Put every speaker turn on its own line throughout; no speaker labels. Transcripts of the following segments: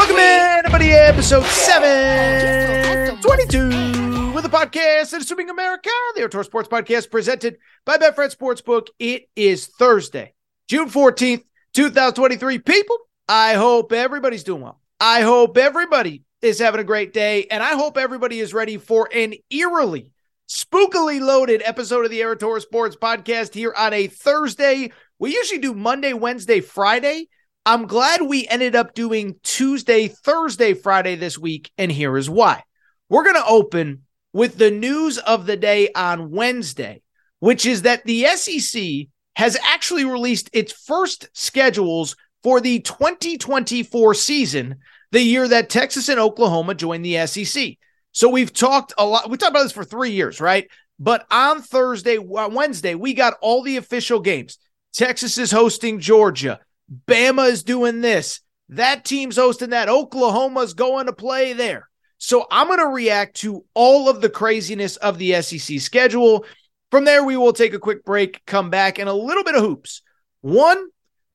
Welcome in, everybody, episode 722 with the podcast that is Swimming America, the Aaron Torres Sports Podcast presented by Betfred Sportsbook. It is Thursday, June 14th, 2023. People, I hope everybody's doing well. I hope everybody is having a great day, and I hope everybody is ready for an eerily, spookily loaded episode of the Aaron Torres Sports Podcast here on a Thursday. We usually do Monday, Wednesday, Friday. I'm glad we ended up doing Tuesday, Thursday, Friday this week, and here is why. We're going to open with the news of the day on Wednesday, which is that the SEC has actually released its first schedules for the 2024 season, the year that Texas and Oklahoma joined the SEC. So we've talked a lot. We talked about this for three years, right? But on Thursday, Wednesday, we got all the official games. Texas is hosting Georgia. Bama is doing this. That team's hosting that. Oklahoma's going to play there. So I'm going to react to all of the craziness of the SEC schedule. From there, we will take a quick break, come back, and a little bit of hoops. One,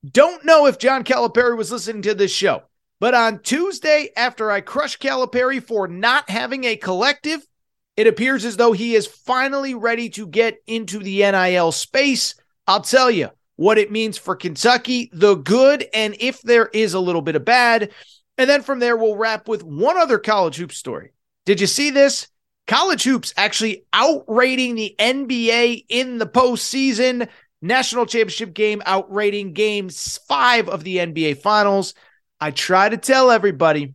don't know if John Calipari was listening to this show, but on Tuesday, after I crushed Calipari for not having a collective, it appears as though he is finally ready to get into the NIL space. I'll tell you what it means for Kentucky, the good, and if there is a little bit of bad. And then from there, we'll wrap with one other college hoops story. Did you see this? College hoops actually outrating the NBA in the postseason. National championship game outrating games five of the NBA finals. I try to tell everybody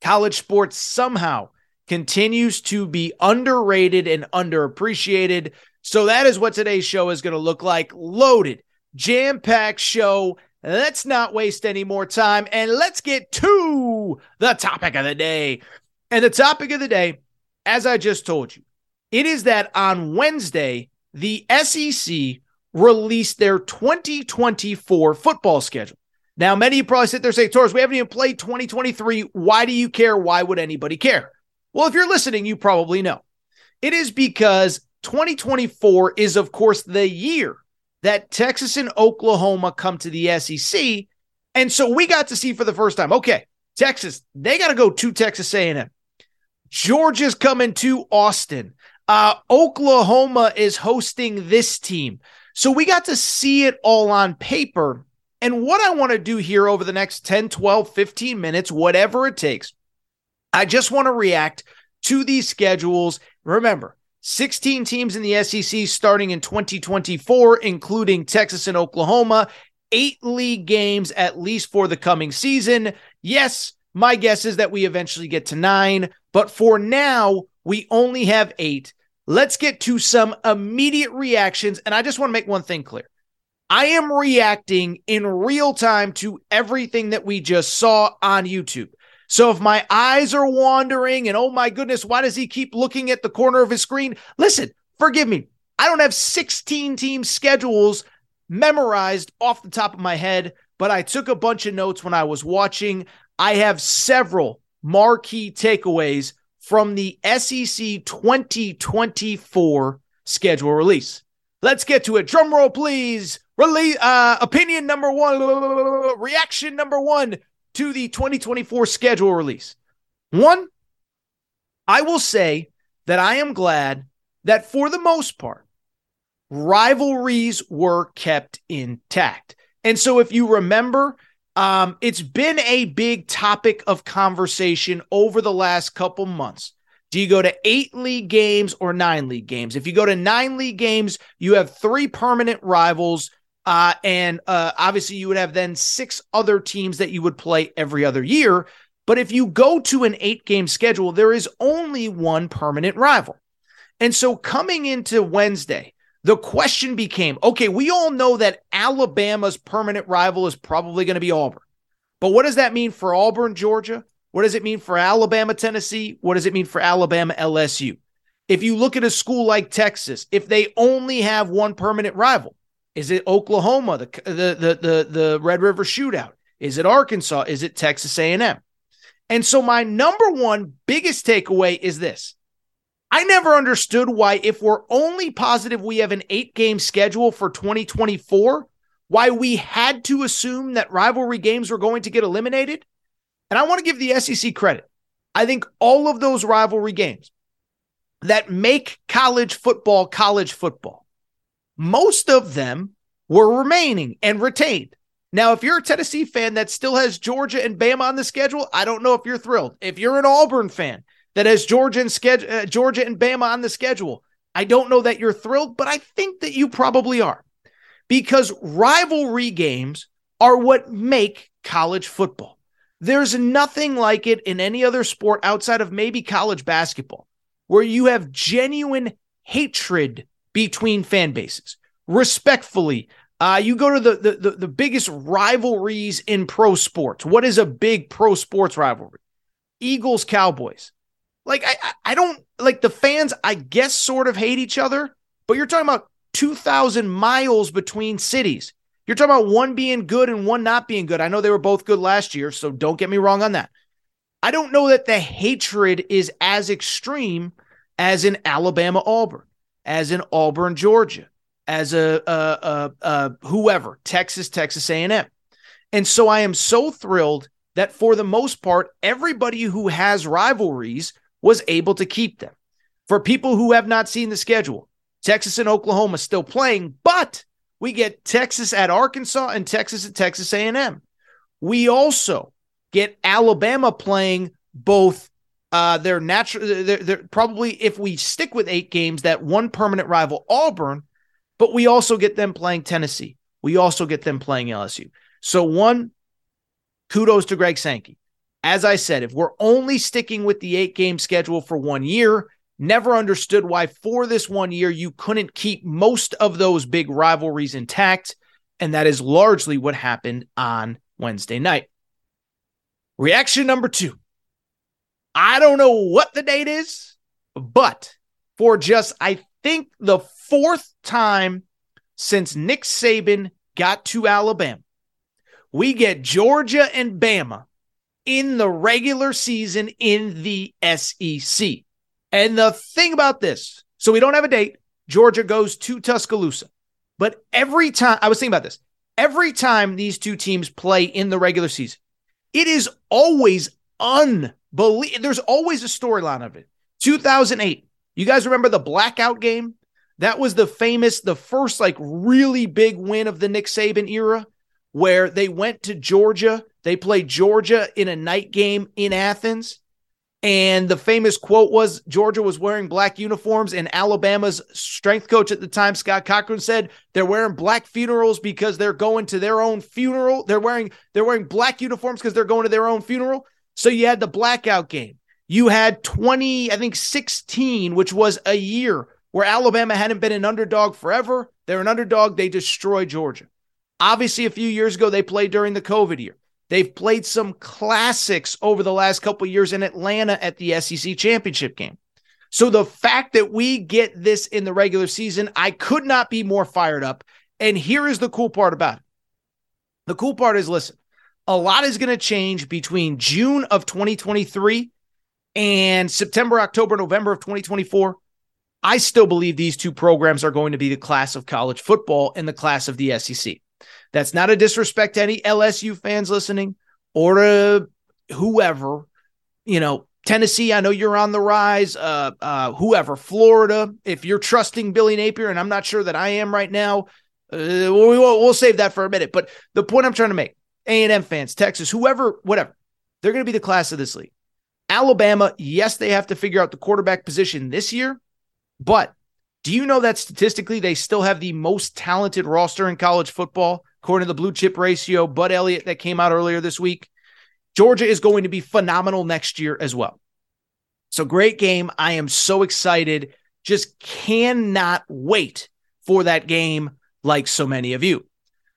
college sports somehow continues to be underrated and underappreciated. So that is what today's show is going to look like loaded, jam packed show. Let's not waste any more time and let's get to the topic of the day. And the topic of the day, as I just told you, it is that on Wednesday, the SEC released their 2024 football schedule. Now, many of you probably sit there and say, we haven't even played 2023. Why do you care? Why would anybody care? Well, if you're listening, you probably know. It is because 2024 is, of course, the year that Texas and Oklahoma come to the SEC. And so we got to see for the first time, okay, Texas, they got to go to Texas A&M. Georgia's coming to Austin. Uh, Oklahoma is hosting this team. So we got to see it all on paper. And what I want to do here over the next 10, 12, 15 minutes, whatever it takes, I just want to react to these schedules. Remember, 16 teams in the SEC starting in 2024, including Texas and Oklahoma, eight league games at least for the coming season. Yes, my guess is that we eventually get to nine, but for now, we only have eight. Let's get to some immediate reactions. And I just want to make one thing clear I am reacting in real time to everything that we just saw on YouTube. So if my eyes are wandering and oh my goodness, why does he keep looking at the corner of his screen? Listen, forgive me. I don't have 16 team schedules memorized off the top of my head, but I took a bunch of notes when I was watching. I have several marquee takeaways from the SEC 2024 schedule release. Let's get to it. Drum roll, please. Release uh, opinion number one, reaction number one to the 2024 schedule release. One, I will say that I am glad that for the most part, rivalries were kept intact. And so, if you remember, um, it's been a big topic of conversation over the last couple months. Do you go to eight league games or nine league games? If you go to nine league games, you have three permanent rivals. Uh, and uh, obviously, you would have then six other teams that you would play every other year. But if you go to an eight game schedule, there is only one permanent rival. And so coming into Wednesday, the question became okay, we all know that Alabama's permanent rival is probably going to be Auburn. But what does that mean for Auburn, Georgia? What does it mean for Alabama, Tennessee? What does it mean for Alabama, LSU? If you look at a school like Texas, if they only have one permanent rival, is it Oklahoma, the the the the, Red River Shootout? Is it Arkansas? Is it Texas A&M? And so my number one biggest takeaway is this. I never understood why, if we're only positive we have an eight game schedule for 2024, why we had to assume that rivalry games were going to get eliminated. And I want to give the SEC credit. I think all of those rivalry games that make college football college football, most of them were remaining and retained. Now, if you're a Tennessee fan that still has Georgia and Bama on the schedule, I don't know if you're thrilled. If you're an Auburn fan that has Georgia and schedule, uh, Georgia and Bama on the schedule. I don't know that you're thrilled, but I think that you probably are because rivalry games are what make college football. There's nothing like it in any other sport outside of maybe college basketball where you have genuine hatred between fan bases. Respectfully, uh, you go to the, the, the the biggest rivalries in pro sports. What is a big pro sports rivalry? Eagles Cowboys. Like I I don't like the fans I guess sort of hate each other, but you're talking about 2000 miles between cities. You're talking about one being good and one not being good. I know they were both good last year, so don't get me wrong on that. I don't know that the hatred is as extreme as in Alabama Auburn, as in Auburn Georgia, as a, a, a, a whoever, Texas Texas A&M. And so I am so thrilled that for the most part everybody who has rivalries was able to keep them. For people who have not seen the schedule, Texas and Oklahoma still playing, but we get Texas at Arkansas and Texas at Texas A&M. We also get Alabama playing both uh, their natural, they're, they're probably if we stick with eight games, that one permanent rival Auburn, but we also get them playing Tennessee. We also get them playing LSU. So one, kudos to Greg Sankey. As I said, if we're only sticking with the eight game schedule for one year, never understood why for this one year you couldn't keep most of those big rivalries intact. And that is largely what happened on Wednesday night. Reaction number two. I don't know what the date is, but for just, I think, the fourth time since Nick Saban got to Alabama, we get Georgia and Bama in the regular season in the SEC. And the thing about this, so we don't have a date. Georgia goes to Tuscaloosa. But every time, I was thinking about this, every time these two teams play in the regular season, it is always unbelievable. There's always a storyline of it. 2008, you guys remember the blackout game? That was the famous, the first like really big win of the Nick Saban era where they went to Georgia they played Georgia in a night game in Athens. And the famous quote was Georgia was wearing black uniforms, and Alabama's strength coach at the time, Scott Cochran, said they're wearing black funerals because they're going to their own funeral. They're wearing they're wearing black uniforms because they're going to their own funeral. So you had the blackout game. You had 20, I think 16, which was a year where Alabama hadn't been an underdog forever. They're an underdog. They destroy Georgia. Obviously, a few years ago, they played during the COVID year. They've played some classics over the last couple years in Atlanta at the SEC championship game. So the fact that we get this in the regular season, I could not be more fired up. And here is the cool part about it. The cool part is listen, a lot is going to change between June of 2023 and September, October, November of 2024, I still believe these two programs are going to be the class of college football and the class of the SEC. That's not a disrespect to any LSU fans listening or to whoever, you know, Tennessee, I know you're on the rise. Uh, uh, whoever, Florida, if you're trusting Billy Napier, and I'm not sure that I am right now, uh, we'll, we'll save that for a minute. But the point I'm trying to make, A&M fans, Texas, whoever, whatever, they're going to be the class of this league. Alabama, yes, they have to figure out the quarterback position this year, but do you know that statistically they still have the most talented roster in college football, according to the blue chip ratio? Bud Elliott that came out earlier this week. Georgia is going to be phenomenal next year as well. So great game. I am so excited. Just cannot wait for that game like so many of you.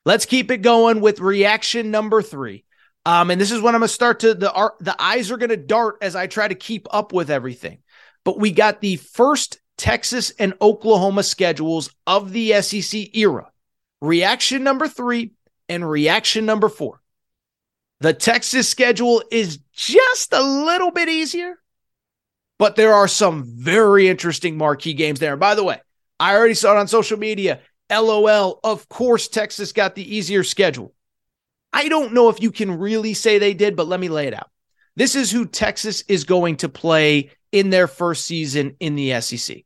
Let's keep it going with reaction number three. Um, and this is when I'm gonna start to the the eyes are gonna dart as I try to keep up with everything. But we got the first Texas and Oklahoma schedules of the SEC era. Reaction number three and reaction number four. The Texas schedule is just a little bit easier, but there are some very interesting marquee games there. by the way, I already saw it on social media. LOL. Of course, Texas got the easier schedule. I don't know if you can really say they did, but let me lay it out. This is who Texas is going to play in their first season in the SEC.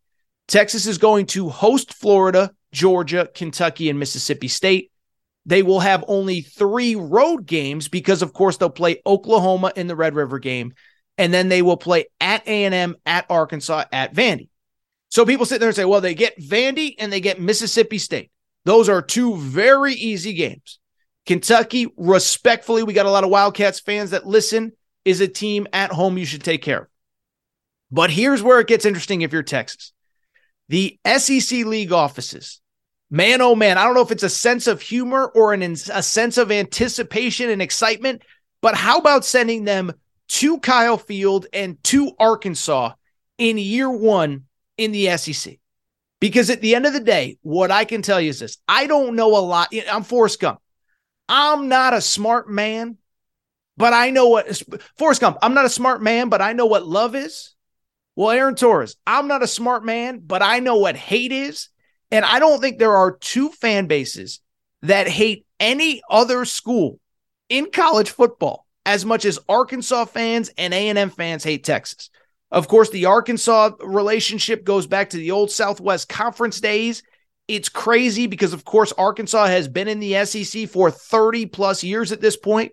Texas is going to host Florida, Georgia, Kentucky, and Mississippi State. They will have only three road games because, of course, they'll play Oklahoma in the Red River game, and then they will play at A&M, at Arkansas, at Vandy. So people sit there and say, well, they get Vandy and they get Mississippi State. Those are two very easy games. Kentucky, respectfully, we got a lot of Wildcats fans that listen, is a team at home you should take care of. But here's where it gets interesting if you're Texas. The SEC league offices man, oh man, I don't know if it's a sense of humor or an, a sense of anticipation and excitement, but how about sending them to Kyle Field and to Arkansas in year one in the SEC? Because at the end of the day, what I can tell you is this I don't know a lot. I'm Forrest Gump. I'm not a smart man, but I know what Forrest Gump, I'm not a smart man, but I know what love is. Well, Aaron Torres, I'm not a smart man, but I know what hate is. And I don't think there are two fan bases that hate any other school in college football as much as Arkansas fans and A&M fans hate Texas. Of course, the Arkansas relationship goes back to the old Southwest Conference days. It's crazy because, of course, Arkansas has been in the SEC for 30 plus years at this point.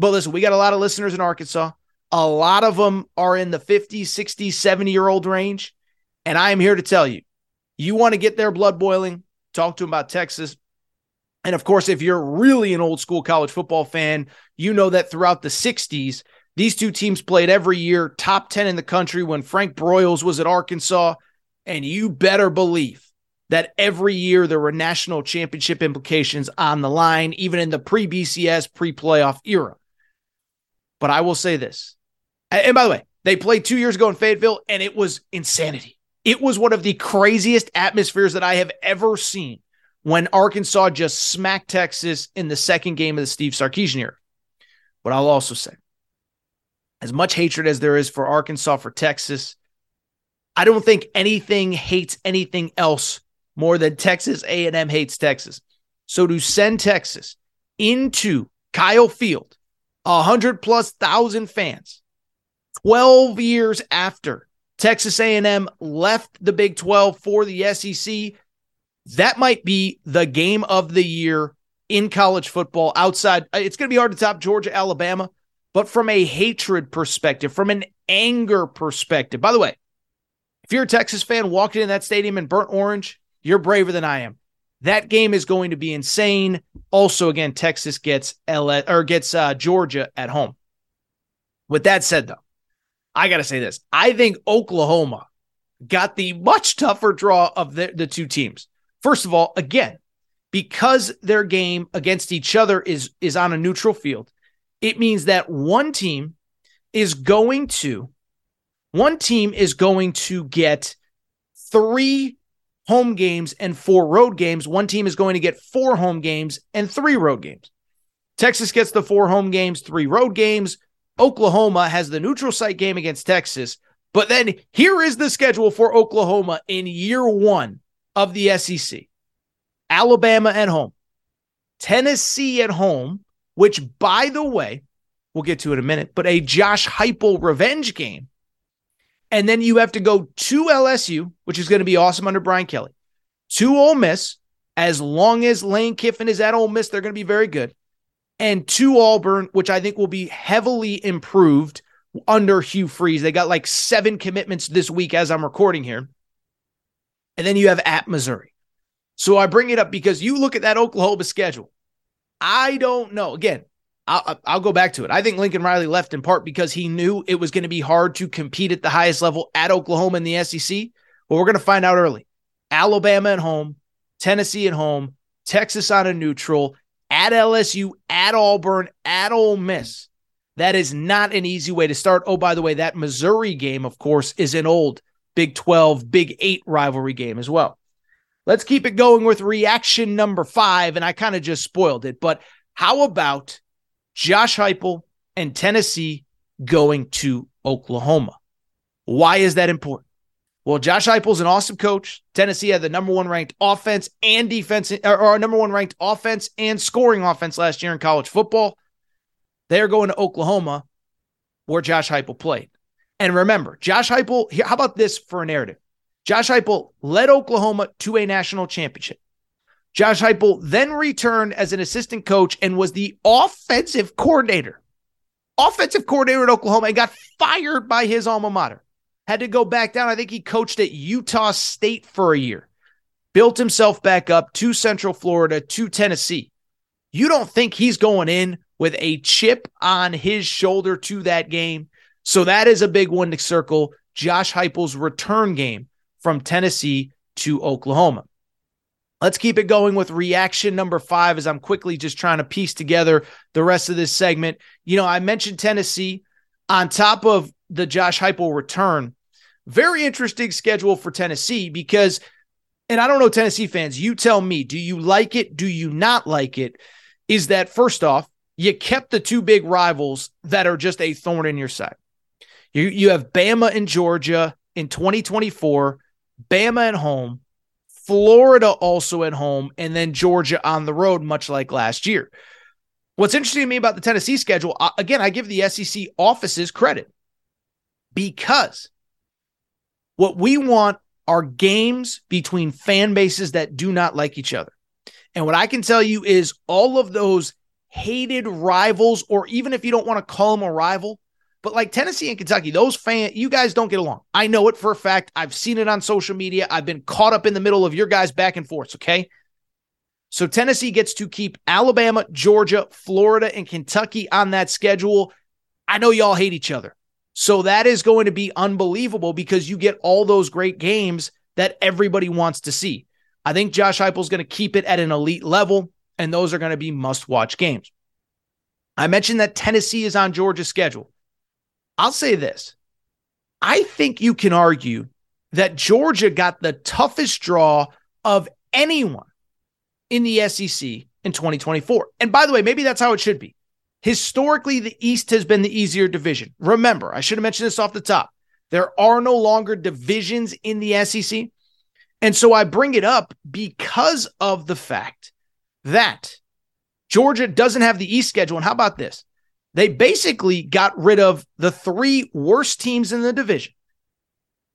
But listen, we got a lot of listeners in Arkansas. A lot of them are in the 50, 60, 70 year old range. And I am here to tell you you want to get their blood boiling, talk to them about Texas. And of course, if you're really an old school college football fan, you know that throughout the 60s, these two teams played every year, top 10 in the country when Frank Broyles was at Arkansas. And you better believe that every year there were national championship implications on the line, even in the pre BCS, pre playoff era. But I will say this. And by the way, they played two years ago in Fayetteville, and it was insanity. It was one of the craziest atmospheres that I have ever seen when Arkansas just smacked Texas in the second game of the Steve Sarkisian era. But I'll also say, as much hatred as there is for Arkansas for Texas, I don't think anything hates anything else more than Texas A&M hates Texas. So to send Texas into Kyle Field, a hundred plus thousand fans, 12 years after Texas A&M left the Big 12 for the SEC. That might be the game of the year in college football outside. It's going to be hard to top Georgia, Alabama, but from a hatred perspective, from an anger perspective. By the way, if you're a Texas fan walking in that stadium in burnt orange, you're braver than I am. That game is going to be insane. Also, again, Texas gets LA or gets uh, Georgia at home. With that said, though, I got to say this. I think Oklahoma got the much tougher draw of the, the two teams. First of all, again, because their game against each other is is on a neutral field, it means that one team is going to one team is going to get 3 home games and 4 road games. One team is going to get 4 home games and 3 road games. Texas gets the 4 home games, 3 road games. Oklahoma has the neutral site game against Texas. But then here is the schedule for Oklahoma in year one of the SEC Alabama at home, Tennessee at home, which, by the way, we'll get to in a minute, but a Josh Heupel revenge game. And then you have to go to LSU, which is going to be awesome under Brian Kelly, to Ole Miss. As long as Lane Kiffin is at Ole Miss, they're going to be very good. And to Auburn, which I think will be heavily improved under Hugh Freeze. They got like seven commitments this week as I'm recording here. And then you have at Missouri. So I bring it up because you look at that Oklahoma schedule. I don't know. Again, I'll, I'll, go back to it. I think Lincoln Riley left in part because he knew it was going to be hard to compete at the highest level at Oklahoma in the SEC. But we're going to find out early. Alabama at home, Tennessee at home, Texas on a neutral, at LSU, at Auburn, at Ole Miss. That is not an easy way to start. Oh, by the way, that Missouri game, of course, is an old Big 12, Big 8 rivalry game as well. Let's keep it going with reaction number five. And I kind of just spoiled it, but how about Josh Heupel and Tennessee going to Oklahoma? Why is that important? Well, Josh Heupel's an awesome coach. Tennessee had the number one ranked offense and defense, or, or number one ranked offense and scoring offense last year in college football. They're going to Oklahoma, where Josh Heupel played. And remember, Josh Heupel, how about this for a narrative? Josh Heupel led Oklahoma to a national championship. Josh Heupel then returned as an assistant coach and was the offensive coordinator. Offensive coordinator at Oklahoma and got fired by his alma mater. Had to go back down. I think he coached at Utah State for a year. Built himself back up to Central Florida, to Tennessee. You don't think he's going in with a chip on his shoulder to that game? So that is a big one to circle. Josh Heupel's return game from Tennessee to Oklahoma. Let's keep it going with reaction number five as I'm quickly just trying to piece together the rest of this segment. You know, I mentioned Tennessee on top of the Josh Heupel return. Very interesting schedule for Tennessee because, and I don't know, Tennessee fans, you tell me, do you like it? Do you not like it? Is that first off, you kept the two big rivals that are just a thorn in your side. You, you have Bama and Georgia in 2024 Bama at home, Florida also at home, and then Georgia on the road, much like last year. What's interesting to me about the Tennessee schedule, again, I give the SEC offices credit because what we want are games between fan bases that do not like each other. And what I can tell you is all of those hated rivals, or even if you don't want to call them a rival, but like Tennessee and Kentucky, those fans, you guys don't get along. I know it for a fact. I've seen it on social media. I've been caught up in the middle of your guys back and forth. Okay. So Tennessee gets to keep Alabama, Georgia, Florida, and Kentucky on that schedule. I know y'all hate each other. So that is going to be unbelievable because you get all those great games that everybody wants to see. I think Josh Heupel is going to keep it at an elite level, and those are going to be must watch games. I mentioned that Tennessee is on Georgia's schedule. I'll say this I think you can argue that Georgia got the toughest draw of anyone in the SEC in 2024. And by the way, maybe that's how it should be. Historically, the East has been the easier division. Remember, I should have mentioned this off the top. There are no longer divisions in the SEC. And so I bring it up because of the fact that Georgia doesn't have the East schedule. And how about this? They basically got rid of the three worst teams in the division.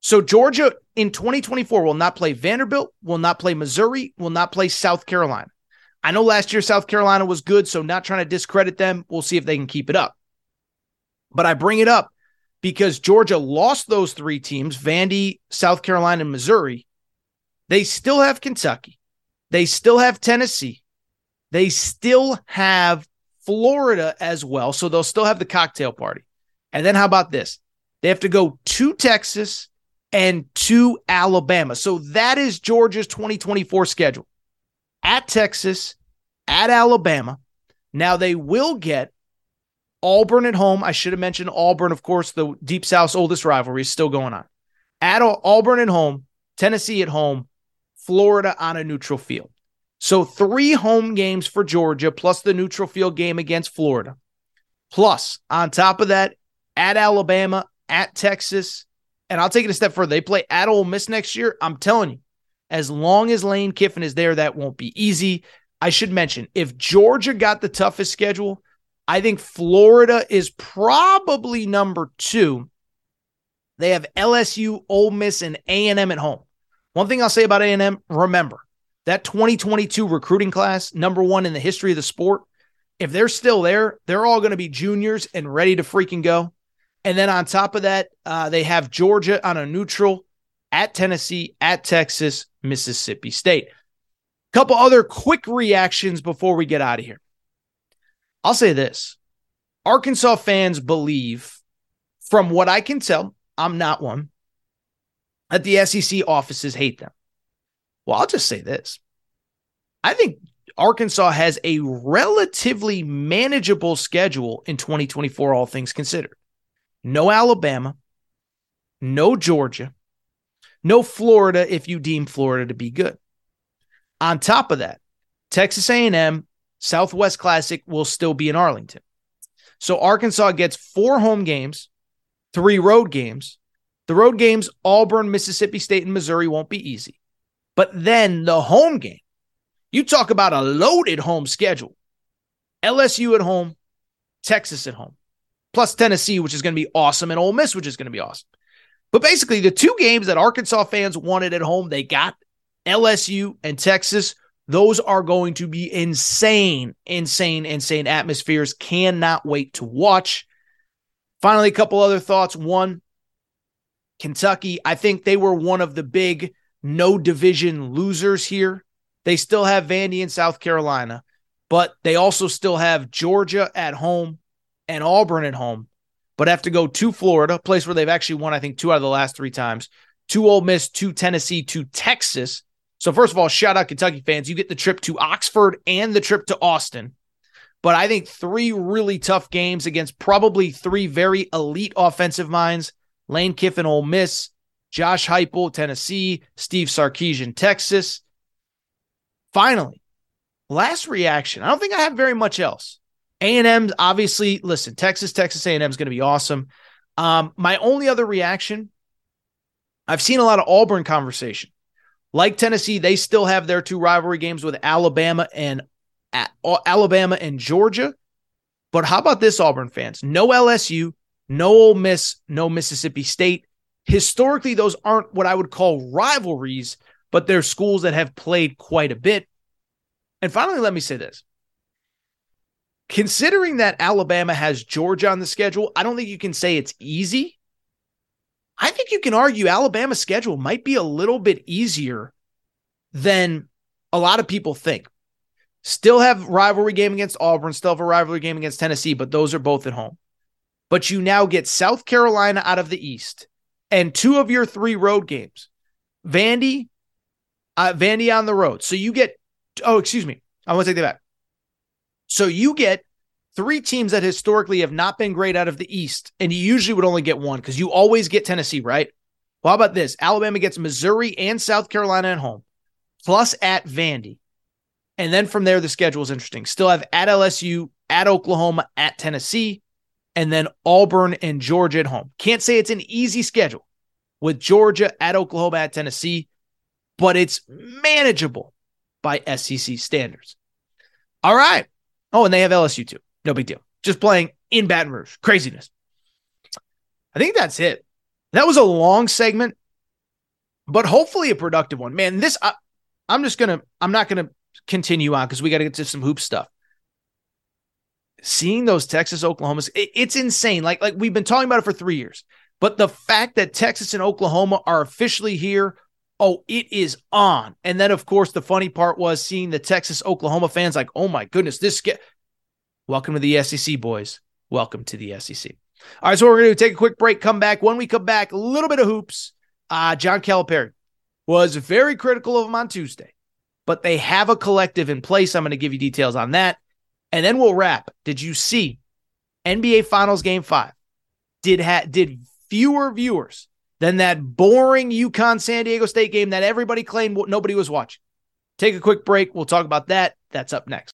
So Georgia in 2024 will not play Vanderbilt, will not play Missouri, will not play South Carolina. I know last year South Carolina was good, so not trying to discredit them. We'll see if they can keep it up. But I bring it up because Georgia lost those three teams, Vandy, South Carolina, and Missouri. They still have Kentucky. They still have Tennessee. They still have Florida as well. So they'll still have the cocktail party. And then how about this? They have to go to Texas and to Alabama. So that is Georgia's 2024 schedule at Texas, at Alabama. Now they will get Auburn at home. I should have mentioned Auburn, of course, the Deep South's oldest rivalry is still going on. At Auburn at home, Tennessee at home, Florida on a neutral field. So three home games for Georgia plus the neutral field game against Florida. Plus, on top of that, at Alabama, at Texas, and I'll take it a step further. They play at Ole Miss next year. I'm telling you, as long as Lane Kiffin is there, that won't be easy. I should mention if Georgia got the toughest schedule, I think Florida is probably number two. They have LSU, Ole Miss, and A&M at home. One thing I'll say about A&M, remember that 2022 recruiting class, number one in the history of the sport. If they're still there, they're all going to be juniors and ready to freaking go. And then on top of that, uh, they have Georgia on a neutral at Tennessee, at Texas, Mississippi State. Couple other quick reactions before we get out of here. I'll say this Arkansas fans believe, from what I can tell, I'm not one, that the SEC offices hate them. Well, I'll just say this I think Arkansas has a relatively manageable schedule in 2024, all things considered. No Alabama, no Georgia, no Florida if you deem Florida to be good. On top of that, Texas A&M Southwest Classic will still be in Arlington. So Arkansas gets four home games, three road games. The road games, Auburn, Mississippi State, and Missouri won't be easy. But then the home game, you talk about a loaded home schedule. LSU at home, Texas at home, plus Tennessee, which is going to be awesome, and Ole Miss, which is going to be awesome. But basically, the two games that Arkansas fans wanted at home, they got LSU and Texas. Those are going to be insane, insane, insane atmospheres. Cannot wait to watch. Finally, a couple other thoughts. One, Kentucky, I think they were one of the big no division losers here. They still have Vandy in South Carolina, but they also still have Georgia at home and Auburn at home, but have to go to Florida, a place where they've actually won, I think, two out of the last three times, to Ole Miss, to Tennessee, to Texas. So, first of all, shout out Kentucky fans. You get the trip to Oxford and the trip to Austin. But I think three really tough games against probably three very elite offensive minds Lane Kiffin, and Ole Miss, Josh Heupel, Tennessee, Steve Sarkisian, Texas. Finally, last reaction. I don't think I have very much else. A&M, obviously, listen, Texas, Texas A&M is going to be awesome. Um, my only other reaction, I've seen a lot of Auburn conversation. Like Tennessee, they still have their two rivalry games with Alabama and Alabama and Georgia. But how about this, Auburn fans? No LSU, no Ole Miss, no Mississippi State. Historically, those aren't what I would call rivalries, but they're schools that have played quite a bit. And finally, let me say this. Considering that Alabama has Georgia on the schedule, I don't think you can say it's easy. I think you can argue Alabama's schedule might be a little bit easier than a lot of people think. Still have rivalry game against Auburn, still have a rivalry game against Tennessee, but those are both at home. But you now get South Carolina out of the East and two of your three road games. Vandy, uh, Vandy on the road. So you get, oh, excuse me. I want to take that back. So you get three teams that historically have not been great out of the East, and you usually would only get one because you always get Tennessee, right? Well, how about this? Alabama gets Missouri and South Carolina at home, plus at Vandy. And then from there, the schedule is interesting. Still have at LSU, at Oklahoma, at Tennessee, and then Auburn and Georgia at home. Can't say it's an easy schedule with Georgia at Oklahoma at Tennessee, but it's manageable by SEC standards. All right. Oh, and they have LSU too. No big deal. Just playing in Baton Rouge. Craziness. I think that's it. That was a long segment, but hopefully a productive one. Man, this I, I'm just gonna I'm not gonna continue on because we got to get to some hoop stuff seeing those Texas Oklahomas, it, it's insane. Like like we've been talking about it for three years, but the fact that Texas and Oklahoma are officially here, oh, it is on. And then of course the funny part was seeing the Texas Oklahoma fans like, oh my goodness, this get. Welcome to the SEC, boys. Welcome to the SEC. All right, so we're going to take a quick break, come back. When we come back, a little bit of hoops. Uh, John Calipari was very critical of him on Tuesday, but they have a collective in place. I'm going to give you details on that. And then we'll wrap. Did you see NBA Finals Game Five? Did ha- did fewer viewers than that boring UConn San Diego State game that everybody claimed nobody was watching? Take a quick break. We'll talk about that. That's up next.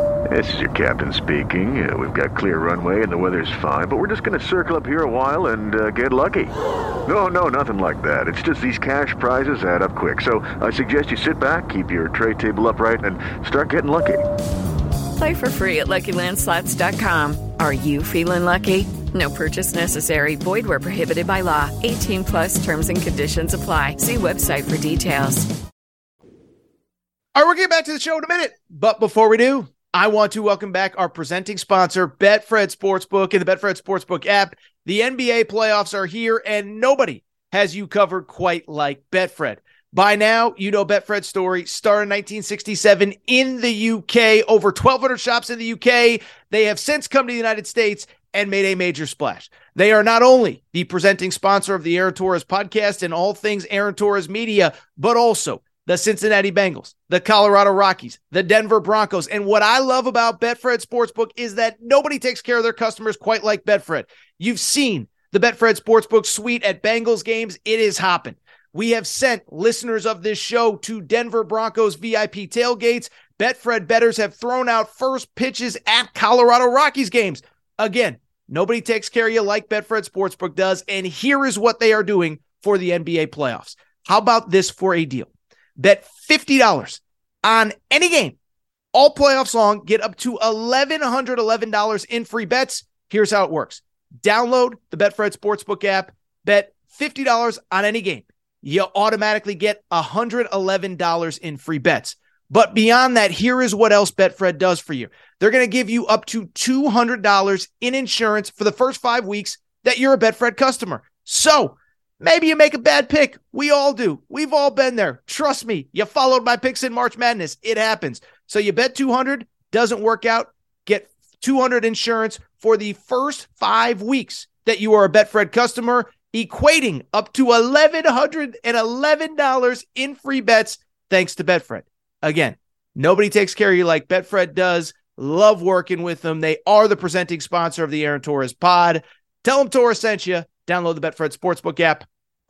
This is your captain speaking. Uh, we've got clear runway and the weather's fine, but we're just going to circle up here a while and uh, get lucky. No, no, nothing like that. It's just these cash prizes add up quick. So I suggest you sit back, keep your tray table upright, and start getting lucky.
Play for free at LuckyLandSlots.com. Are you feeling lucky? No purchase necessary. Void where prohibited by law. 18 plus terms and conditions apply. See website for details.
All right, we're getting back to the show in a minute. But before we do, I want to welcome back our presenting sponsor, Betfred Sportsbook, and the Betfred Sportsbook app. The NBA playoffs are here, and nobody has you covered quite like Betfred. By now, you know Betfred's story. Started in 1967 in the UK, over 1,200 shops in the UK. They have since come to the United States and made a major splash. They are not only the presenting sponsor of the Aaron Torres podcast and all things Aaron Torres media, but also the Cincinnati Bengals, the Colorado Rockies, the Denver Broncos. And what I love about Betfred Sportsbook is that nobody takes care of their customers quite like Betfred. You've seen the Betfred Sportsbook suite at Bengals games, it is hopping. We have sent listeners of this show to Denver Broncos VIP tailgates. Betfred betters have thrown out first pitches at Colorado Rockies games. Again, nobody takes care of you like Betfred Sportsbook does. And here is what they are doing for the NBA playoffs. How about this for a deal? Bet $50 on any game all playoffs long. Get up to $1,111 in free bets. Here's how it works download the Betfred Sportsbook app, bet $50 on any game. You automatically get $111 in free bets. But beyond that, here is what else Betfred does for you. They're going to give you up to $200 in insurance for the first five weeks that you're a Betfred customer. So maybe you make a bad pick. We all do. We've all been there. Trust me. You followed my picks in March Madness. It happens. So you bet 200, doesn't work out. Get 200 insurance for the first five weeks that you are a Betfred customer, equating up to $1,111 in free bets thanks to Betfred. Again, nobody takes care of you like Betfred does. Love working with them. They are the presenting sponsor of the Aaron Torres pod. Tell them Torres sent you. Download the Betfred Sportsbook app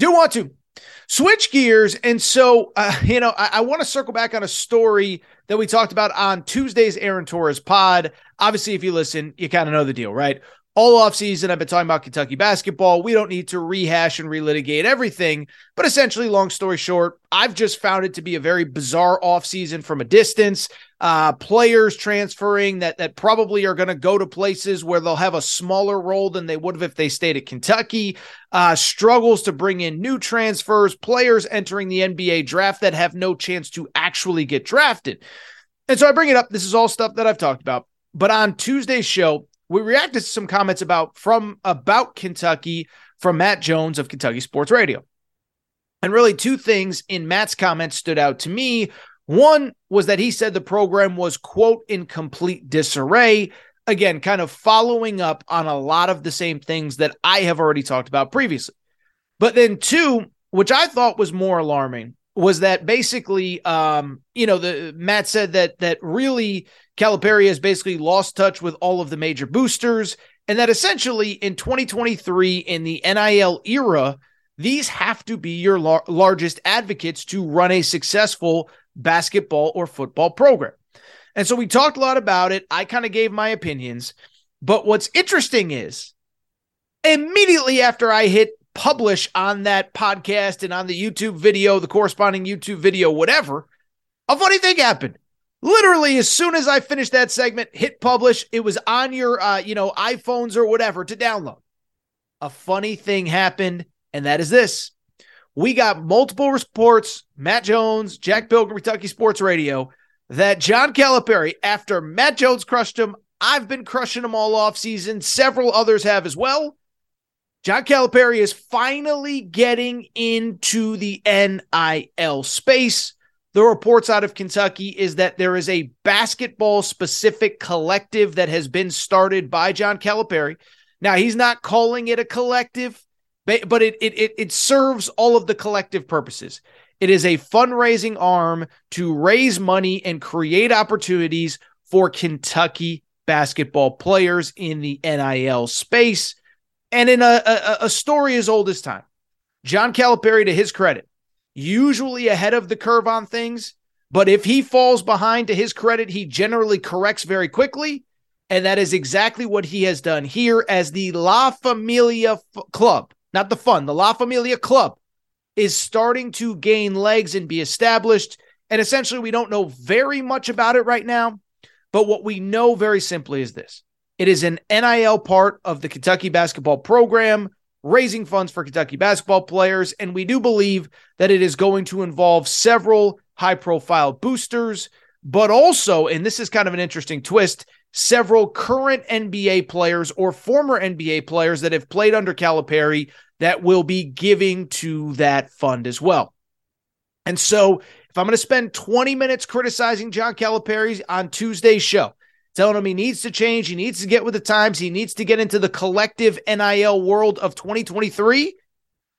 Do want to switch gears. And so, uh, you know, I, I want to circle back on a story that we talked about on Tuesday's Aaron Torres pod. Obviously, if you listen, you kind of know the deal, right? All off season, I've been talking about Kentucky basketball. We don't need to rehash and relitigate everything, but essentially, long story short, I've just found it to be a very bizarre off season from a distance. Uh, players transferring that that probably are going to go to places where they'll have a smaller role than they would have if they stayed at Kentucky. Uh, struggles to bring in new transfers, players entering the NBA draft that have no chance to actually get drafted. And so I bring it up. This is all stuff that I've talked about. But on Tuesday's show, we reacted to some comments about from about Kentucky from Matt Jones of Kentucky Sports Radio. And really, two things in Matt's comments stood out to me. One was that he said the program was, quote, in complete disarray. Again, kind of following up on a lot of the same things that I have already talked about previously. But then, two, which I thought was more alarming, was that basically, um, you know, the Matt said that that really Calipari has basically lost touch with all of the major boosters, and that essentially in 2023 in the NIL era, these have to be your lar- largest advocates to run a successful basketball or football program. And so we talked a lot about it. I kind of gave my opinions, but what's interesting is immediately after I hit publish on that podcast and on the YouTube video, the corresponding YouTube video, whatever, a funny thing happened. Literally, as soon as I finished that segment, hit publish, it was on your, uh, you know, iPhones or whatever to download. A funny thing happened, and that is this: we got multiple reports. Matt Jones, Jack Pilgrim, Kentucky Sports Radio, that John Calipari, after Matt Jones crushed him, I've been crushing him all off season. Several others have as well. John Calipari is finally getting into the NIL space. The reports out of Kentucky is that there is a basketball specific collective that has been started by John Calipari. Now, he's not calling it a collective, but it, it, it serves all of the collective purposes. It is a fundraising arm to raise money and create opportunities for Kentucky basketball players in the NIL space. And in a, a, a story as old as time, John Calipari, to his credit, usually ahead of the curve on things. But if he falls behind, to his credit, he generally corrects very quickly. And that is exactly what he has done here as the La Familia F- Club, not the fun, the La Familia Club is starting to gain legs and be established. And essentially, we don't know very much about it right now. But what we know very simply is this it is an NIL part of the Kentucky basketball program, raising funds for Kentucky basketball players. And we do believe that it is going to involve several high profile boosters, but also, and this is kind of an interesting twist, several current NBA players or former NBA players that have played under Calipari that will be giving to that fund as well. And so, if I'm going to spend 20 minutes criticizing John Calipari on Tuesday's show, telling him he needs to change, he needs to get with the times, he needs to get into the collective NIL world of 2023.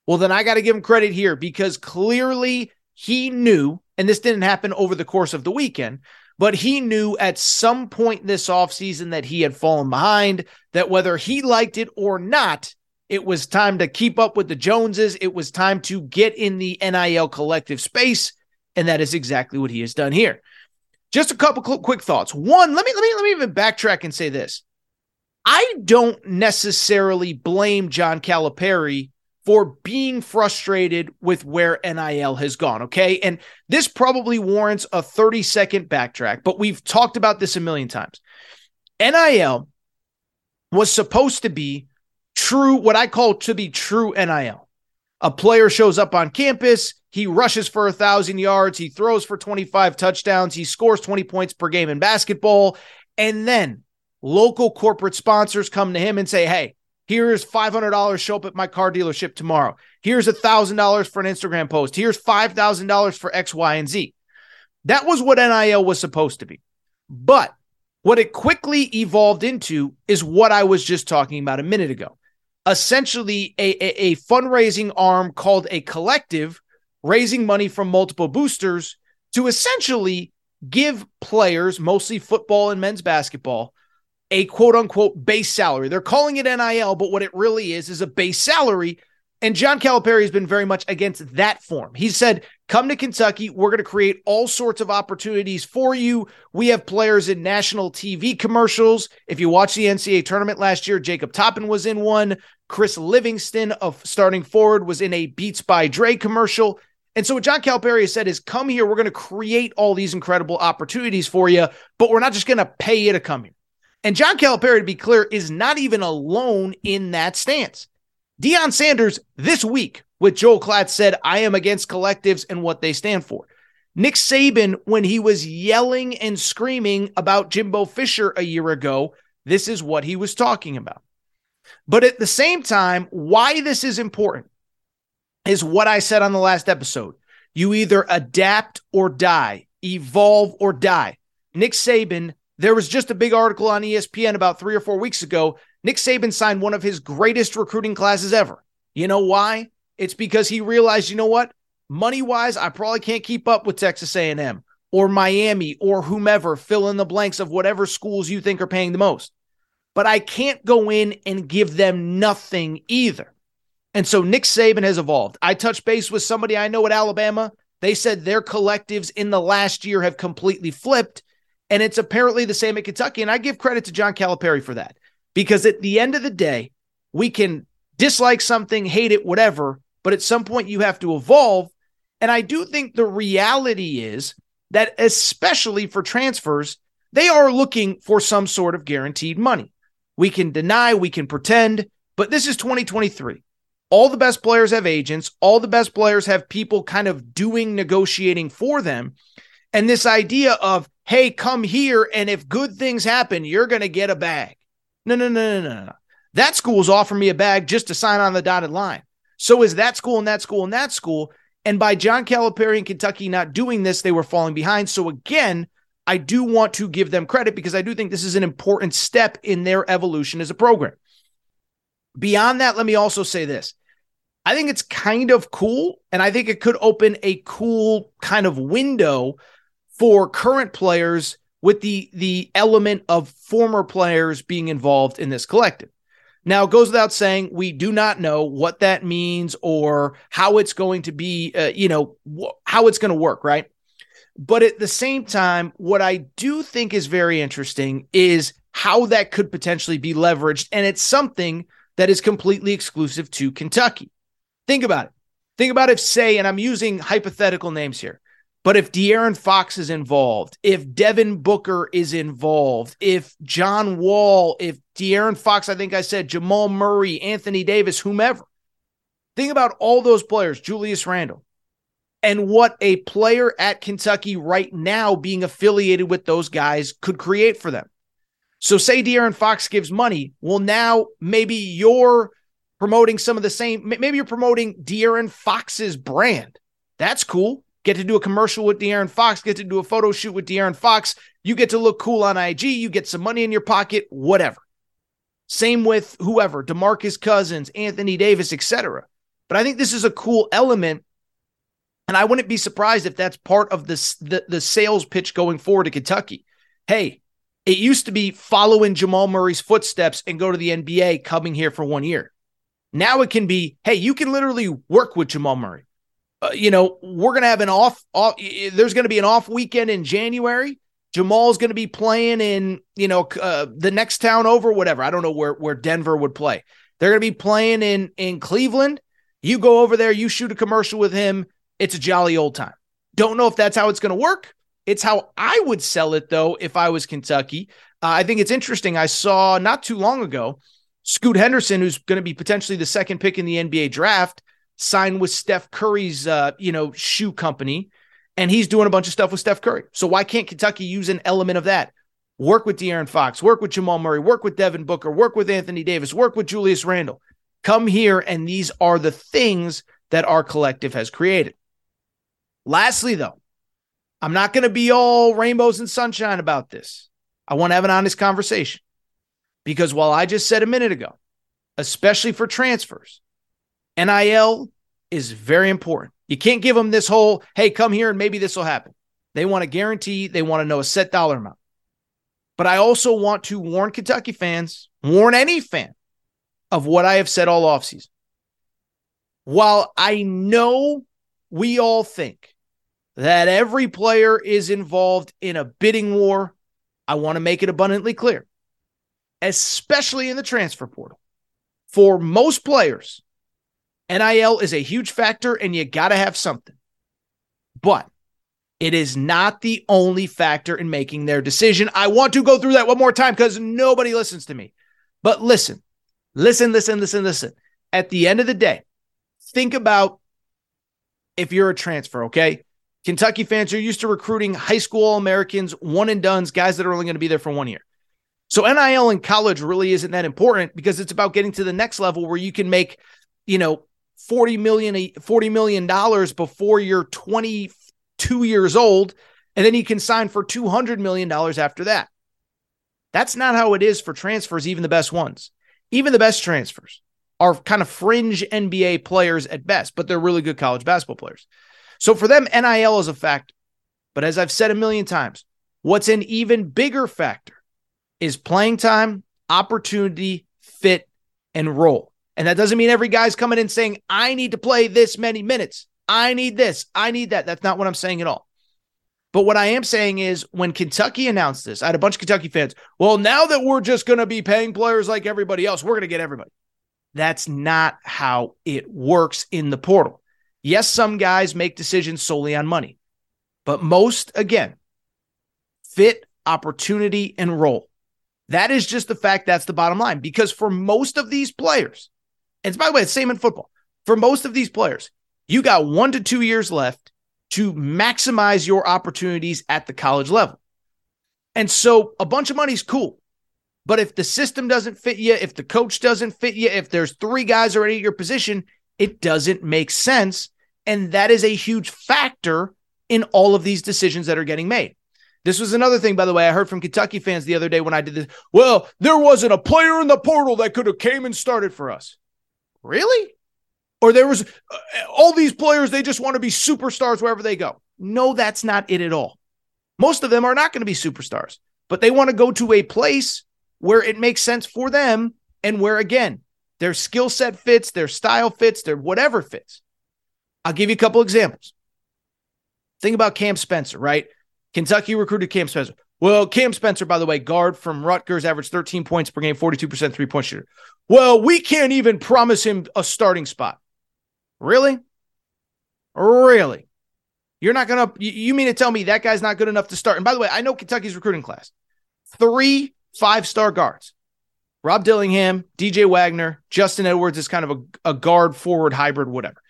Well, then I got to give him credit here because clearly he knew, and this didn't happen over the course of the weekend, but he knew at some point this offseason that he had fallen behind, that whether he liked it or not, it was time to keep up with the Joneses. It was time to get in the NIL collective space. And that is exactly what he has done here. Just a couple quick thoughts. One, let me let me let me even backtrack and say this. I don't necessarily blame John Calipari for being frustrated with where NIL has gone. Okay. And this probably warrants a 30 second backtrack, but we've talked about this a million times. NIL was supposed to be true, what I call to be true NIL. A player shows up on campus, he rushes for a thousand yards. He throws for 25 touchdowns. He scores 20 points per game in basketball. And then local corporate sponsors come to him and say, Hey, here's $500. Show up at my car dealership tomorrow. Here's $1,000 for an Instagram post. Here's $5,000 for X, Y, and Z. That was what NIL was supposed to be. But what it quickly evolved into is what I was just talking about a minute ago. Essentially, a, a, a fundraising arm called a collective raising money from multiple boosters to essentially give players, mostly football and men's basketball, a quote unquote base salary. They're calling it NIL, but what it really is is a base salary. And John Calipari has been very much against that form. He said, Come to Kentucky. We're going to create all sorts of opportunities for you. We have players in national TV commercials. If you watch the NCAA tournament last year, Jacob Toppin was in one. Chris Livingston of starting forward was in a Beats by Dre commercial. And so what John Calipari has said is come here, we're going to create all these incredible opportunities for you, but we're not just going to pay you to come here. And John Calipari, to be clear, is not even alone in that stance. Deion Sanders this week with Joel Klatt said, I am against collectives and what they stand for. Nick Saban, when he was yelling and screaming about Jimbo Fisher a year ago, this is what he was talking about. But at the same time, why this is important is what I said on the last episode. You either adapt or die evolve or die. Nick Saban, there was just a big article on ESPN about three or four weeks ago. Nick Saban signed one of his greatest recruiting classes ever. You know why? It's because he realized, you know what? Money wise, I probably can't keep up with Texas A&M or Miami or whomever, fill in the blanks of whatever schools you think are paying the most. But I can't go in and give them nothing either. And so Nick Saban has evolved. I touched base with somebody I know at Alabama. They said their collectives in the last year have completely flipped. And it's apparently the same at Kentucky. And I give credit to John Calipari for that because at the end of the day, we can dislike something, hate it, whatever, but at some point you have to evolve. And I do think the reality is that, especially for transfers, they are looking for some sort of guaranteed money. We can deny, we can pretend, but this is 2023. All the best players have agents, all the best players have people kind of doing negotiating for them. And this idea of, hey, come here, and if good things happen, you're going to get a bag. No, no, no, no, no, no. That school's offering me a bag just to sign on the dotted line. So is that school and that school and that school. And by John Calipari in Kentucky not doing this, they were falling behind. So again, I do want to give them credit because I do think this is an important step in their evolution as a program. Beyond that, let me also say this. I think it's kind of cool, and I think it could open a cool kind of window for current players with the the element of former players being involved in this collective. Now, it goes without saying, we do not know what that means or how it's going to be, uh, you know, wh- how it's going to work, right? But at the same time, what I do think is very interesting is how that could potentially be leveraged. And it's something that is completely exclusive to Kentucky. Think about it. Think about if, say, and I'm using hypothetical names here, but if De'Aaron Fox is involved, if Devin Booker is involved, if John Wall, if De'Aaron Fox, I think I said Jamal Murray, Anthony Davis, whomever, think about all those players, Julius Randle, and what a player at Kentucky right now being affiliated with those guys could create for them. So, say De'Aaron Fox gives money. Well, now maybe you're promoting some of the same, maybe you're promoting De'Aaron Fox's brand. That's cool get to do a commercial with De'Aaron Fox, get to do a photo shoot with De'Aaron Fox. You get to look cool on IG, you get some money in your pocket, whatever. Same with whoever, DeMarcus Cousins, Anthony Davis, etc. But I think this is a cool element. And I wouldn't be surprised if that's part of the, the sales pitch going forward to Kentucky. Hey, it used to be following Jamal Murray's footsteps and go to the NBA coming here for one year. Now it can be, hey, you can literally work with Jamal Murray uh, you know, we're going to have an off, off there's going to be an off weekend in January. Jamal's going to be playing in, you know, uh, the next town over, whatever. I don't know where, where Denver would play. They're going to be playing in, in Cleveland. You go over there, you shoot a commercial with him. It's a jolly old time. Don't know if that's how it's going to work. It's how I would sell it, though, if I was Kentucky. Uh, I think it's interesting. I saw not too long ago Scoot Henderson, who's going to be potentially the second pick in the NBA draft, signed with Steph Curry's uh, you know, shoe company, and he's doing a bunch of stuff with Steph Curry. So why can't Kentucky use an element of that? Work with De'Aaron Fox, work with Jamal Murray, work with Devin Booker, work with Anthony Davis, work with Julius Randle. Come here, and these are the things that our collective has created. Lastly, though, I'm not going to be all rainbows and sunshine about this. I want to have an honest conversation because while I just said a minute ago, especially for transfers, NIL is very important. You can't give them this whole, hey, come here and maybe this will happen. They want a guarantee, they want to know a set dollar amount. But I also want to warn Kentucky fans, warn any fan of what I have said all offseason. While I know we all think that every player is involved in a bidding war, I want to make it abundantly clear, especially in the transfer portal. For most players, NIL is a huge factor and you got to have something. But it is not the only factor in making their decision. I want to go through that one more time because nobody listens to me. But listen, listen, listen, listen, listen. At the end of the day, think about if you're a transfer, okay? Kentucky fans are used to recruiting high school Americans, one and dones, guys that are only going to be there for one year. So NIL in college really isn't that important because it's about getting to the next level where you can make, you know, 40 million 40 million dollars before you're 22 years old And then he can sign for $200 million after that. That's not how it is for transfers, even the best ones. Even the best transfers are kind of fringe NBA players at best, but they're really good college basketball players. So for them, NIL is a factor. But as I've said a million times, what's an even bigger factor is playing time, opportunity, fit, and role. And that doesn't mean every guy's coming in saying, I need to play this many minutes. I need this. I need that. That's not what I'm saying at all. But what I am saying is when Kentucky announced this, I had a bunch of Kentucky fans. Well, now that we're just going to be paying players like everybody else, we're going to get everybody. That's not how it works in the portal. Yes, some guys make decisions solely on money, but most, again, fit, opportunity, and role. That is just the fact that's the bottom line. Because for most of these players, and by the way, it's same in football. For most of these players, you got one to two years left to maximize your opportunities at the college level. And so a bunch of money is cool. But if the system doesn't fit you, if the coach doesn't fit you, if there's three guys already at your position, it doesn't make sense. And that is a huge factor in all of these decisions that are getting made. This was another thing, by the way, I heard from Kentucky fans the other day when I did this. Well, there wasn't a player in the portal that could have came and started for us. Really? Or there was uh, all these players, they just want to be superstars wherever they go. No, that's not it at all. Most of them are not going to be superstars, but they want to go to a place where it makes sense for them and where, again, their skill set fits, their style fits, their whatever fits. I'll give you a couple examples. Think about Cam Spencer, right? Kentucky recruited Cam Spencer. Well, Cam Spencer, by the way, guard from Rutgers, averaged 13 points per game, 42% three point shooter. Well, we can't even promise him a starting spot. Really? Really? You're not going to, you mean to tell me that guy's not good enough to start? And by the way, I know Kentucky's recruiting class three five star guards Rob Dillingham, DJ Wagner, Justin Edwards is kind of a, a guard forward hybrid, whatever.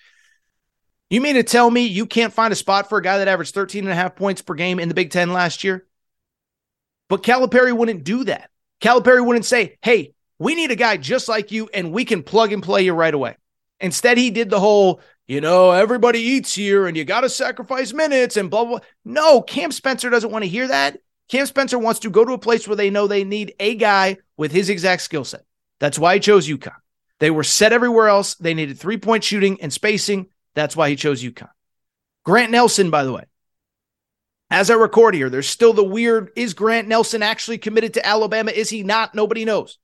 You mean to tell me you can't find a spot for a guy that averaged 13 and a half points per game in the Big Ten last year? But Calipari wouldn't do that. Calipari wouldn't say, hey, we need a guy just like you and we can plug and play you right away. Instead, he did the whole, you know, everybody eats here and you got to sacrifice minutes and blah, blah. No, Cam Spencer doesn't want to hear that. Cam Spencer wants to go to a place where they know they need a guy with his exact skill set. That's why he chose UConn. They were set everywhere else. They needed three point shooting and spacing. That's why he chose UConn. Grant Nelson, by the way, as I record here, there's still the weird is Grant Nelson actually committed to Alabama? Is he not? Nobody knows.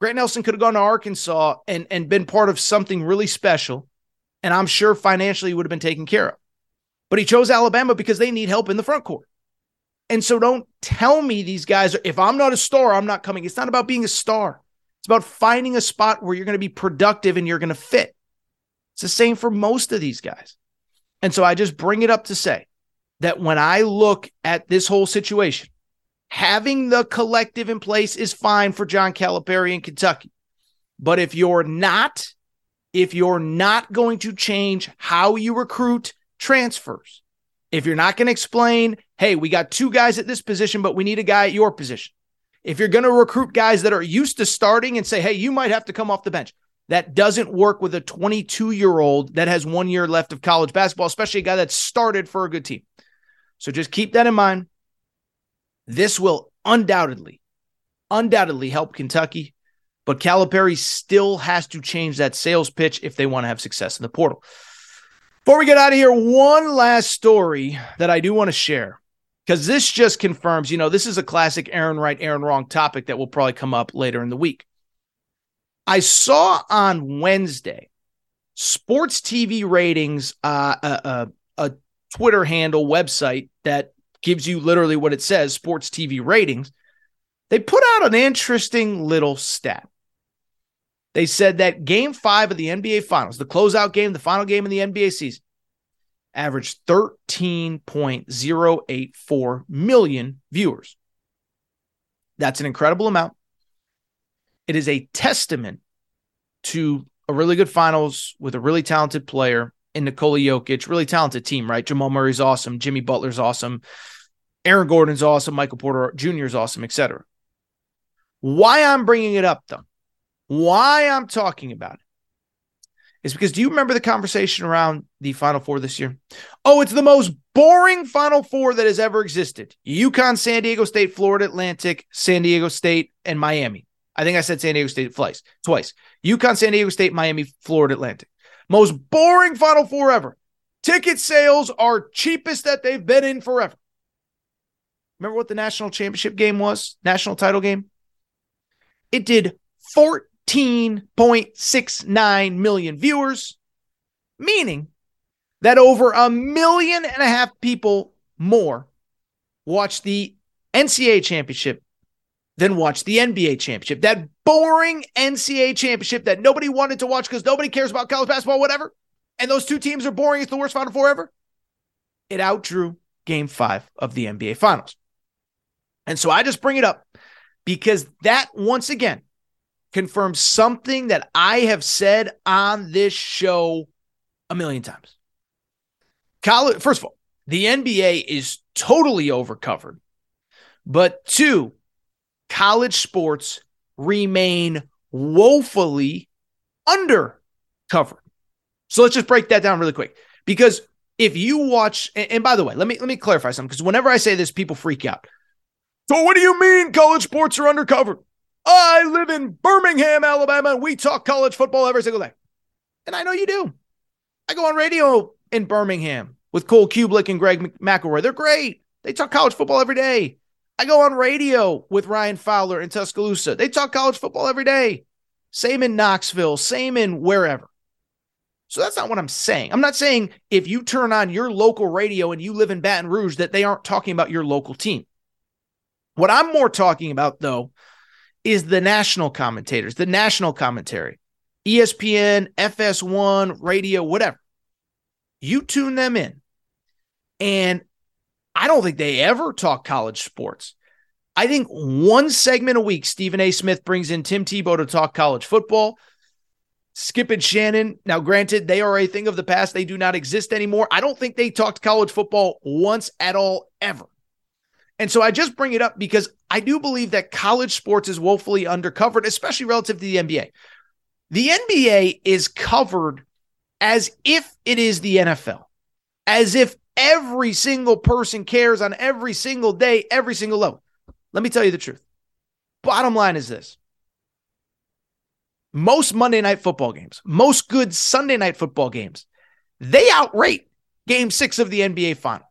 Grant Nelson could have gone to Arkansas and, and been part of something really special. And I'm sure financially he would have been taken care of. But he chose Alabama because they need help in the front court. And so don't tell me these guys, are, if I'm not a star, I'm not coming. It's not about being a star. It's about finding a spot where you're going to be productive and you're going to fit. It's the same for most of these guys. And so I just bring it up to say that when I look at this whole situation, having the collective in place is fine for John Calipari in Kentucky. But if you're not, if you're not going to change how you recruit transfers, if you're not going to explain, hey, we got two guys at this position, but we need a guy at your position. If you're going to recruit guys that are used to starting and say, hey, you might have to come off the bench, that doesn't work with a 22 year old that has one year left of college basketball, especially a guy that started for a good team. So just keep that in mind. This will undoubtedly, undoubtedly help Kentucky, but Calipari still has to change that sales pitch if they want to have success in the portal. Before we get out of here, one last story that I do want to share because this just confirms, you know, this is a classic Aaron right, Aaron wrong topic that will probably come up later in the week. I saw on Wednesday sports TV ratings, uh, a, a Twitter handle website that gives you literally what it says sports TV ratings. They put out an interesting little stat. They said that game five of the NBA Finals, the closeout game, the final game in the NBA season, averaged 13.084 million viewers. That's an incredible amount. It is a testament to a really good finals with a really talented player in Nikola Jokic, really talented team, right? Jamal Murray's awesome, Jimmy Butler's awesome, Aaron Gordon's awesome, Michael Porter Jr. is awesome, etc. Why I'm bringing it up though, why I'm talking about it is because do you remember the conversation around the Final Four this year? Oh, it's the most boring Final Four that has ever existed. UConn, San Diego State, Florida Atlantic, San Diego State, and Miami. I think I said San Diego State twice. Twice. UConn, San Diego State, Miami, Florida Atlantic. Most boring Final Four ever. Ticket sales are cheapest that they've been in forever. Remember what the national championship game was? National title game? It did 14.69 million viewers, meaning that over a million and a half people more watched the NCAA championship than watch the NBA championship. That boring NCAA championship that nobody wanted to watch because nobody cares about college basketball, whatever. And those two teams are boring. It's the worst Final Four ever. It outdrew game five of the NBA Finals. And so I just bring it up because that once again confirms something that I have said on this show a million times. College, first of all, the NBA is totally overcovered. But two, college sports remain woefully under undercovered. So let's just break that down really quick. Because if you watch, and, by the way, let me let me clarify something because whenever I say this, people freak out. So what do you mean college sports are undercovered? I live in Birmingham, Alabama, and we talk college football every single day. And I know you do. I go on radio in Birmingham with Cole Cubelic and Greg McElroy. They're great. They talk college football every day. I go on radio with Ryan Fowler in Tuscaloosa. They talk college football every day. Same in Knoxville, same in wherever. So that's not what I'm saying. I'm not saying if you turn on your local radio and you live in Baton Rouge that they aren't talking about your local team. What I'm more talking about, though, is the national commentators, the national commentary, ESPN, FS1, radio, whatever. You tune them in. And I don't think they ever talk college sports. I think one segment a week, Stephen A. Smith brings in Tim Tebow to talk college football. Skip and Shannon. Now, granted, they are a thing of the past. They do not exist anymore. I don't think they talked college football once at all, ever. And so I just bring it up because I do believe that college sports is woefully undercovered, especially relative to the NBA. The NBA is covered as if it is the NFL, as if every single person cares on every single day, every single level. Let me tell you the truth. Bottom line is this most Monday night football games, most good Sunday night football games, they outrate game six of the NBA final.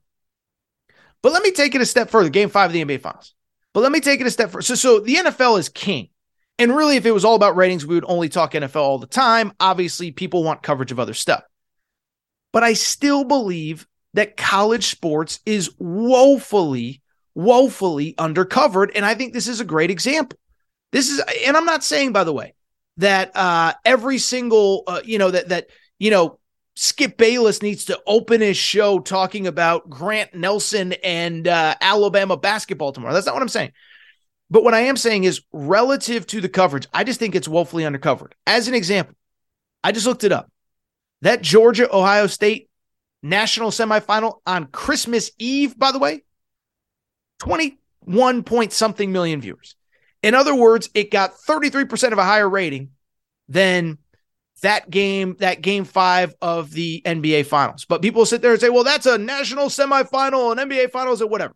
But let me take it a step further. Game five of the NBA Finals. But let me take it a step further. So, so the NFL is king. And really, if it was all about ratings, we would only talk NFL all the time. Obviously, people want coverage of other stuff. But I still believe that college sports is woefully, woefully undercovered. And I think this is a great example. This is, and I'm not saying, by the way, that uh, every single, uh, you know, that, that, you know, Skip Bayless needs to open his show talking about Grant Nelson and uh, Alabama basketball tomorrow. That's not what I'm saying. But what I am saying is relative to the coverage, I just think it's woefully undercovered. As an example, I just looked it up. That Georgia Ohio State national semifinal on Christmas Eve, by the way, 21 point something million viewers. In other words, it got 33% of a higher rating than that game, that game five of the NBA finals. But people sit there and say, well, that's a national semifinal and NBA finals or whatever.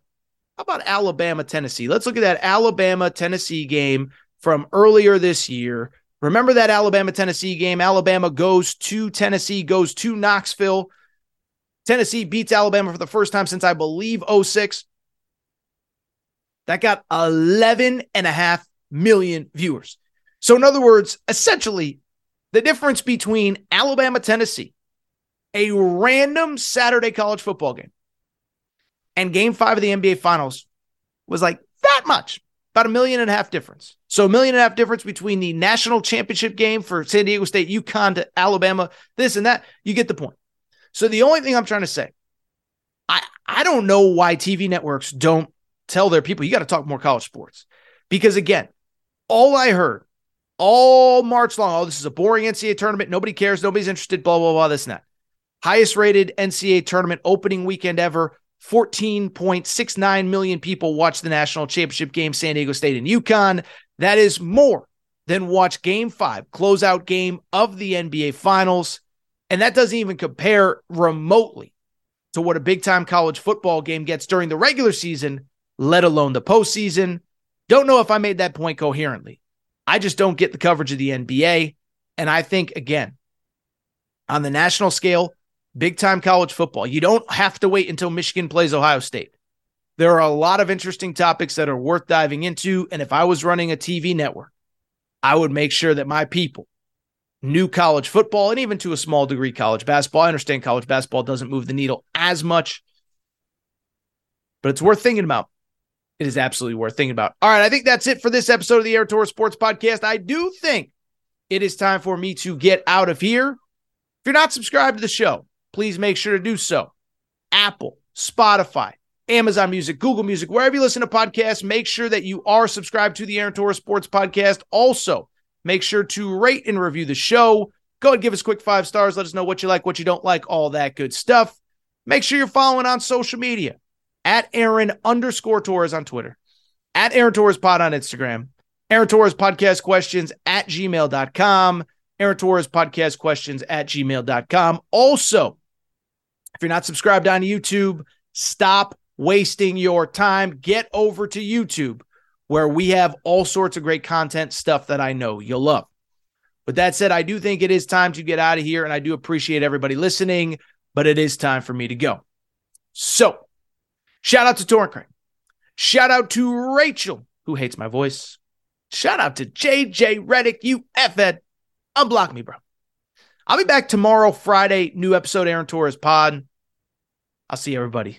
How about Alabama, Tennessee? Let's look at that Alabama, Tennessee game from earlier this year. Remember that Alabama, Tennessee game? Alabama goes to Tennessee, goes to Knoxville. Tennessee beats Alabama for the first time since I believe 06. That got 11 and a half million viewers. So, in other words, essentially, the difference between Alabama, Tennessee, a random Saturday college football game, and game five of the NBA Finals was like that much, about a million and a half difference. So, a million and a half difference between the national championship game for San Diego State, UConn to Alabama, this and that. You get the point. So, the only thing I'm trying to say, I, I don't know why TV networks don't tell their people, you got to talk more college sports. Because again, all I heard all March long. Oh, this is a boring NCAA tournament. Nobody cares. Nobody's interested. Blah, blah, blah. This and that. Highest rated NCAA tournament opening weekend ever. 14.69 million people watched the national championship game, San Diego State and UConn. That is more than watch game five, closeout game of the NBA Finals. And that doesn't even compare remotely to what a big time college football game gets during the regular season, let alone the postseason. Don't know if I made that point coherently. I just don't get the coverage of the NBA. And I think, again, on the national scale, big time college football, you don't have to wait until Michigan plays Ohio State. There are a lot of interesting topics that are worth diving into. And if I was running a TV network, I would make sure that my people knew college football and even to a small degree college basketball. I understand college basketball doesn't move the needle as much, but it's worth thinking about. It is absolutely worth thinking about. All right, I think that's it for this episode of the Aaron Torres Sports Podcast. I do think it is time for me to get out of here. If you're not subscribed to the show, please make sure to do so. Apple, Spotify, Amazon Music, Google Music, wherever you listen to podcasts, make sure that you are subscribed to the Aaron Torres Sports Podcast. Also, make sure to rate and review the show. Go and give us quick five stars. Let us know what you like, what you don't like, all that good stuff. Make sure you're following on social media at Aaron underscore Torres on Twitter, at Aaron Torres Pod on Instagram, Aaron Torres Podcast Questions at gmail.com, Aaron Torres Podcast Questions at gmail.com. Also, if you're not subscribed on YouTube, stop wasting your time. Get over to YouTube where we have all sorts of great content stuff that I know you'll love. With that said, I do think it is time to get out of here, and I do appreciate everybody listening, but it is time for me to go. So, shout out to Torrent Crane. Shout out to Rachel, who hates my voice. Shout out to JJ Redick, you F-Ed. Unblock me, bro. I'll be back tomorrow, Friday, new episode, Aaron Torres Pod. I'll see everybody.